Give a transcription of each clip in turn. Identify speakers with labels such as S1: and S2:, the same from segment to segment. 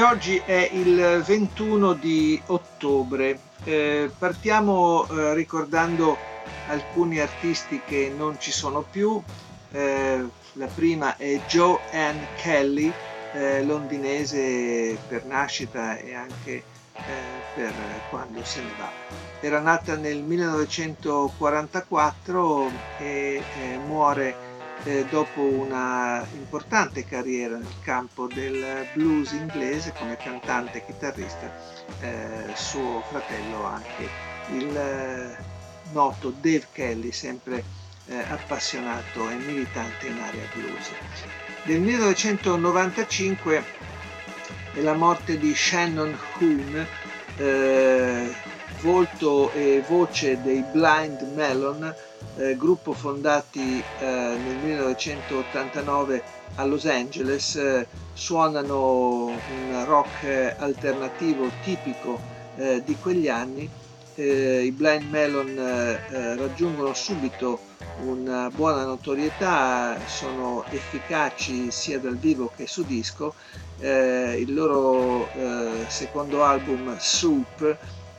S1: E oggi è il 21 di ottobre. Eh, partiamo eh, ricordando alcuni artisti che non ci sono più. Eh, la prima è Joanne Kelly, eh, londinese per nascita e anche eh, per quando se ne va. Era nata nel 1944 e eh, muore eh, dopo una importante carriera nel campo del blues inglese come cantante e chitarrista, eh, suo fratello anche il eh, noto Dave Kelly, sempre eh, appassionato e militante in area blues. Nel 1995 è la morte di Shannon Hoon, eh, volto e voce dei Blind Melon, eh, gruppo fondati eh, nel 1989 a Los Angeles, eh, suonano un rock alternativo tipico eh, di quegli anni. Eh, I Blind Melon eh, raggiungono subito una buona notorietà, sono efficaci sia dal vivo che su disco. il loro secondo album Soup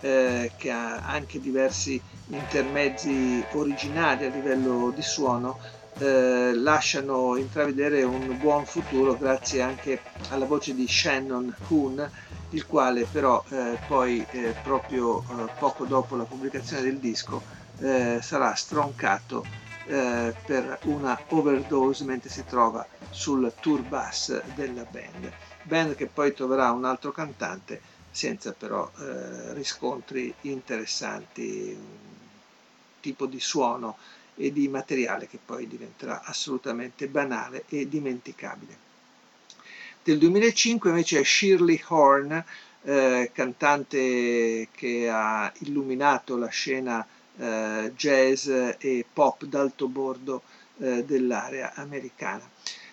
S1: che ha anche diversi intermezzi originali a livello di suono, eh, lasciano intravedere un buon futuro grazie anche alla voce di Shannon Hoon, il quale però eh, poi eh, proprio eh, poco dopo la pubblicazione del disco eh, sarà stroncato per una overdose mentre si trova sul tour bus della band. Band che poi troverà un altro cantante senza però eh, riscontri interessanti, tipo di suono e di materiale che poi diventerà assolutamente banale e dimenticabile. Del 2005 invece è Shirley Horn, eh, cantante che ha illuminato la scena eh, jazz e pop d'alto bordo eh, dell'area americana.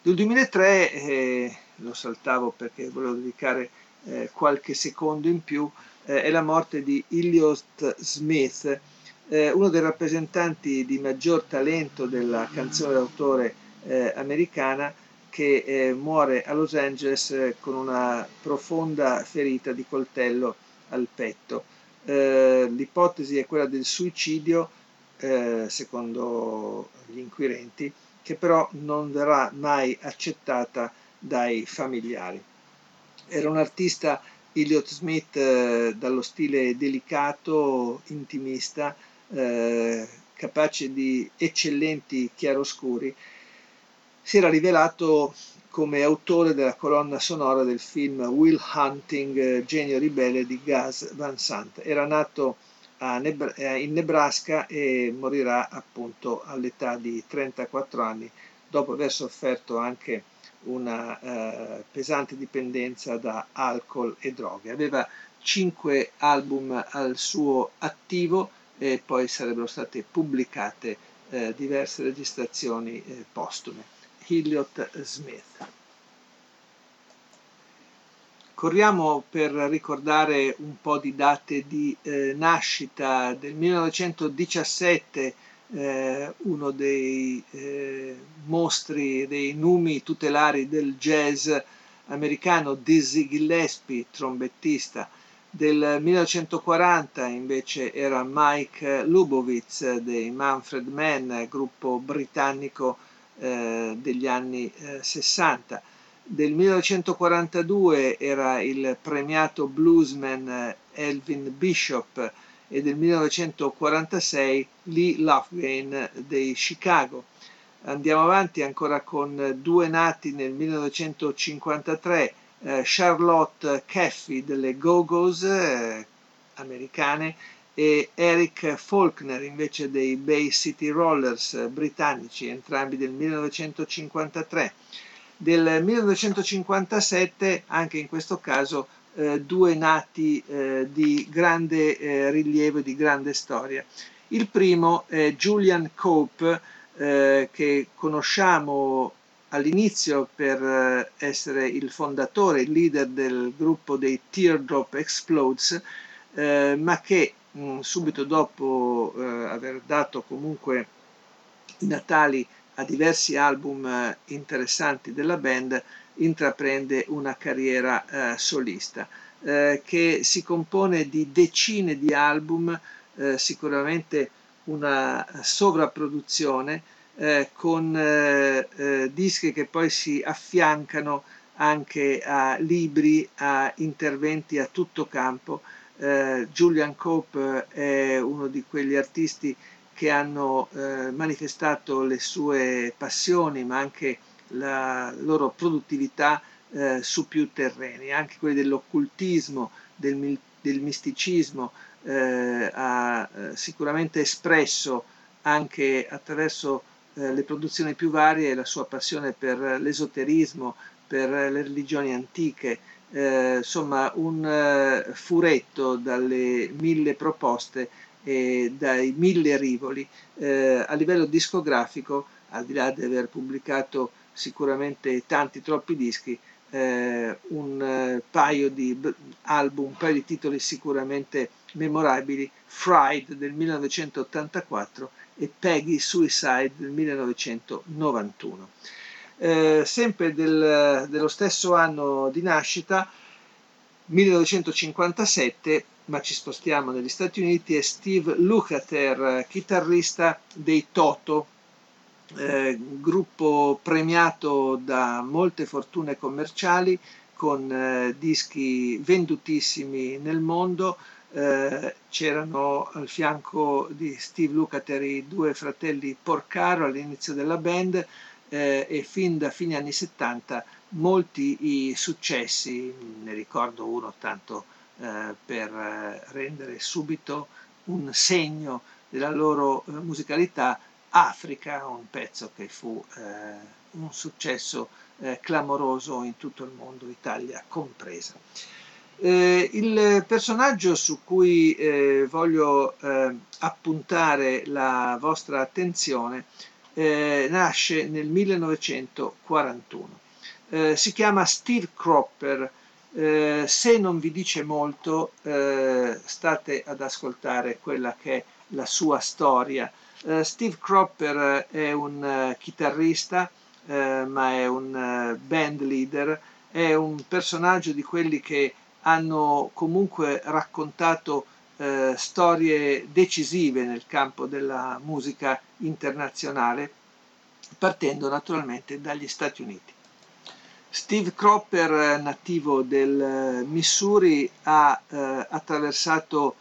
S1: Del 2003, eh, lo saltavo perché volevo dedicare eh, qualche secondo in più, eh, è la morte di Elliot Smith, eh, uno dei rappresentanti di maggior talento della canzone d'autore eh, americana che eh, muore a Los Angeles eh, con una profonda ferita di coltello al petto. l'ipotesi è quella del suicidio, secondo gli inquirenti, che però non verrà mai accettata dai familiari. Era un artista, Elliot Smith, eh, dallo stile delicato, intimista, eh, capace di eccellenti chiaroscuri. Si era rivelato come autore della colonna sonora del film Will Hunting, Genio ribelle di Gus Van Sant. Era nato Nebra- eh, in Nebraska e morirà appunto all'età di 34 anni dopo aver sofferto anche una eh, pesante dipendenza da alcol e droghe. Aveva cinque album al suo attivo e poi sarebbero state pubblicate eh, diverse registrazioni eh, postume. Hilliot Smith. Corriamo per ricordare un po' di date di eh, nascita del 1917 eh, uno dei eh, mostri, dei numi tutelari del jazz americano, Dizzy Gillespie, trombettista. Del 1940 invece era Mike Lubowitz dei Manfred Mann, gruppo britannico eh, degli anni 60. Eh, del 1942 era il premiato bluesman eh, Elvin Bishop, e del 1946 Lee Lofgren dei Chicago. Andiamo avanti ancora con due nati nel 1953, eh, Charlotte Caffey delle Go-Go's eh, americane e Eric Faulkner invece dei Bay City Rollers eh, britannici, entrambi del 1953. Del 1957, anche in questo caso, eh, due nati eh, di grande eh, rilievo e di grande storia. Il primo è Julian Cope, eh, che conosciamo all'inizio per eh, essere il fondatore, il leader del gruppo dei Teardrop Explodes, eh, ma che mh, subito dopo aver dato comunque i natali a diversi album interessanti della band, intraprende una carriera eh, solista eh, che si compone di decine di album, eh, sicuramente una sovrapproduzione eh, con eh, eh, dischi che poi si affiancano anche a libri, a interventi a tutto campo. Julian Cope è uno di quegli artisti che hanno manifestato le sue passioni ma anche la loro produttività eh, su più terreni, anche quelli dell'occultismo, del, del misticismo, eh, ha eh, sicuramente espresso anche attraverso eh, le produzioni più varie la sua passione per l'esoterismo, per le religioni antiche, eh, insomma un eh, furetto dalle mille proposte e dai mille rivoli. a livello discografico, al di là di aver pubblicato sicuramente tanti, troppi dischi, eh, un eh, paio di album, un paio di titoli sicuramente memorabili, Fried del 1984 e Peggy Suicide del 1991. Eh, sempre del, dello stesso anno di nascita, 1957, ma ci spostiamo negli Stati Uniti, è Steve Lukather, chitarrista dei Toto, eh, gruppo premiato da molte fortune commerciali con eh, dischi vendutissimi nel mondo. Eh, c'erano al fianco di Steve Lukather i due fratelli Porcaro all'inizio della band eh, e fin da fine anni 70 molti i successi, ne ricordo uno tanto eh, per eh, rendere subito un segno della loro musicalità, Africa, un pezzo che fu eh, un successo eh, clamoroso in tutto il mondo, Italia compresa. Eh, il personaggio su cui eh, voglio eh, appuntare la vostra attenzione eh, nasce nel 1941. si chiama Steve Cropper. se non vi dice molto, state ad ascoltare quella che è la sua storia Steve Cropper è un chitarrista, ma è un band leader, è un personaggio di quelli che hanno comunque raccontato storie decisive nel campo della musica internazionale, partendo naturalmente dagli Stati Uniti. Steve Cropper, nativo del Missouri, ha attraversato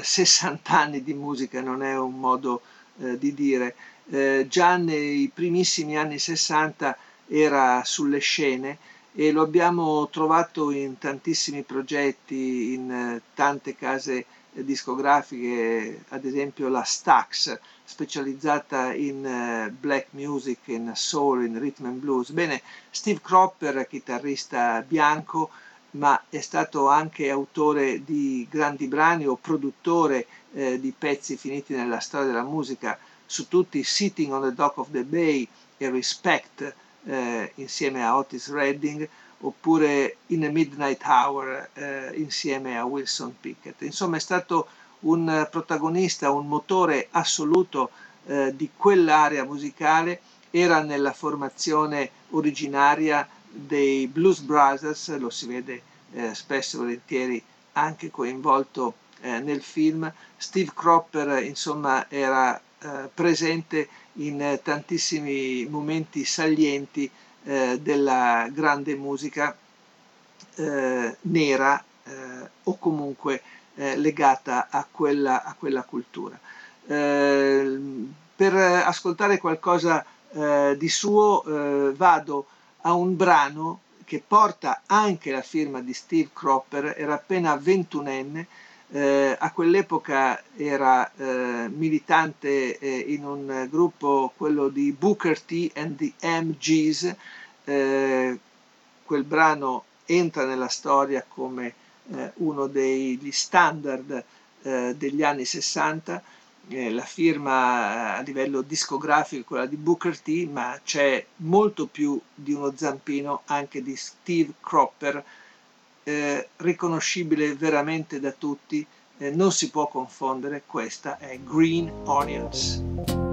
S1: 60 anni di musica, non è un modo eh, di dire. Eh, già nei primissimi anni 60 era sulle scene e lo abbiamo trovato in tantissimi progetti, in eh, tante case discografiche, ad esempio la Stax, specializzata in uh, black music, in soul, in rhythm and blues. Bene, Steve Cropper, chitarrista bianco, ma è stato anche autore di grandi brani o produttore eh, di pezzi finiti nella storia della musica, su tutti Sitting on the Dock of the Bay e Respect eh, insieme a Otis Redding, oppure In a Midnight Hour eh, insieme a Wilson Pickett. Insomma è stato un protagonista, un motore assoluto eh, di quell'area musicale, era nella formazione originaria dei Blues Brothers, lo si vede eh, spesso e volentieri anche coinvolto eh, nel film. Steve Cropper insomma era eh, presente in eh, tantissimi momenti salienti eh, della grande musica eh, nera o comunque legata a quella, a quella cultura. per ascoltare qualcosa di suo vado a un brano che porta anche la firma di Steve Cropper, era appena ventunenne, eh, a quell'epoca era eh, militante eh, in un gruppo, quello di Booker T and the MGs, eh, quel brano entra nella storia come eh, uno degli standard eh, degli anni 60, eh, la firma a livello discografico è quella di Booker T, ma c'è molto più di uno zampino anche di Steve Cropper, eh, riconoscibile veramente da tutti, eh, non si può confondere, questa è Green Onions.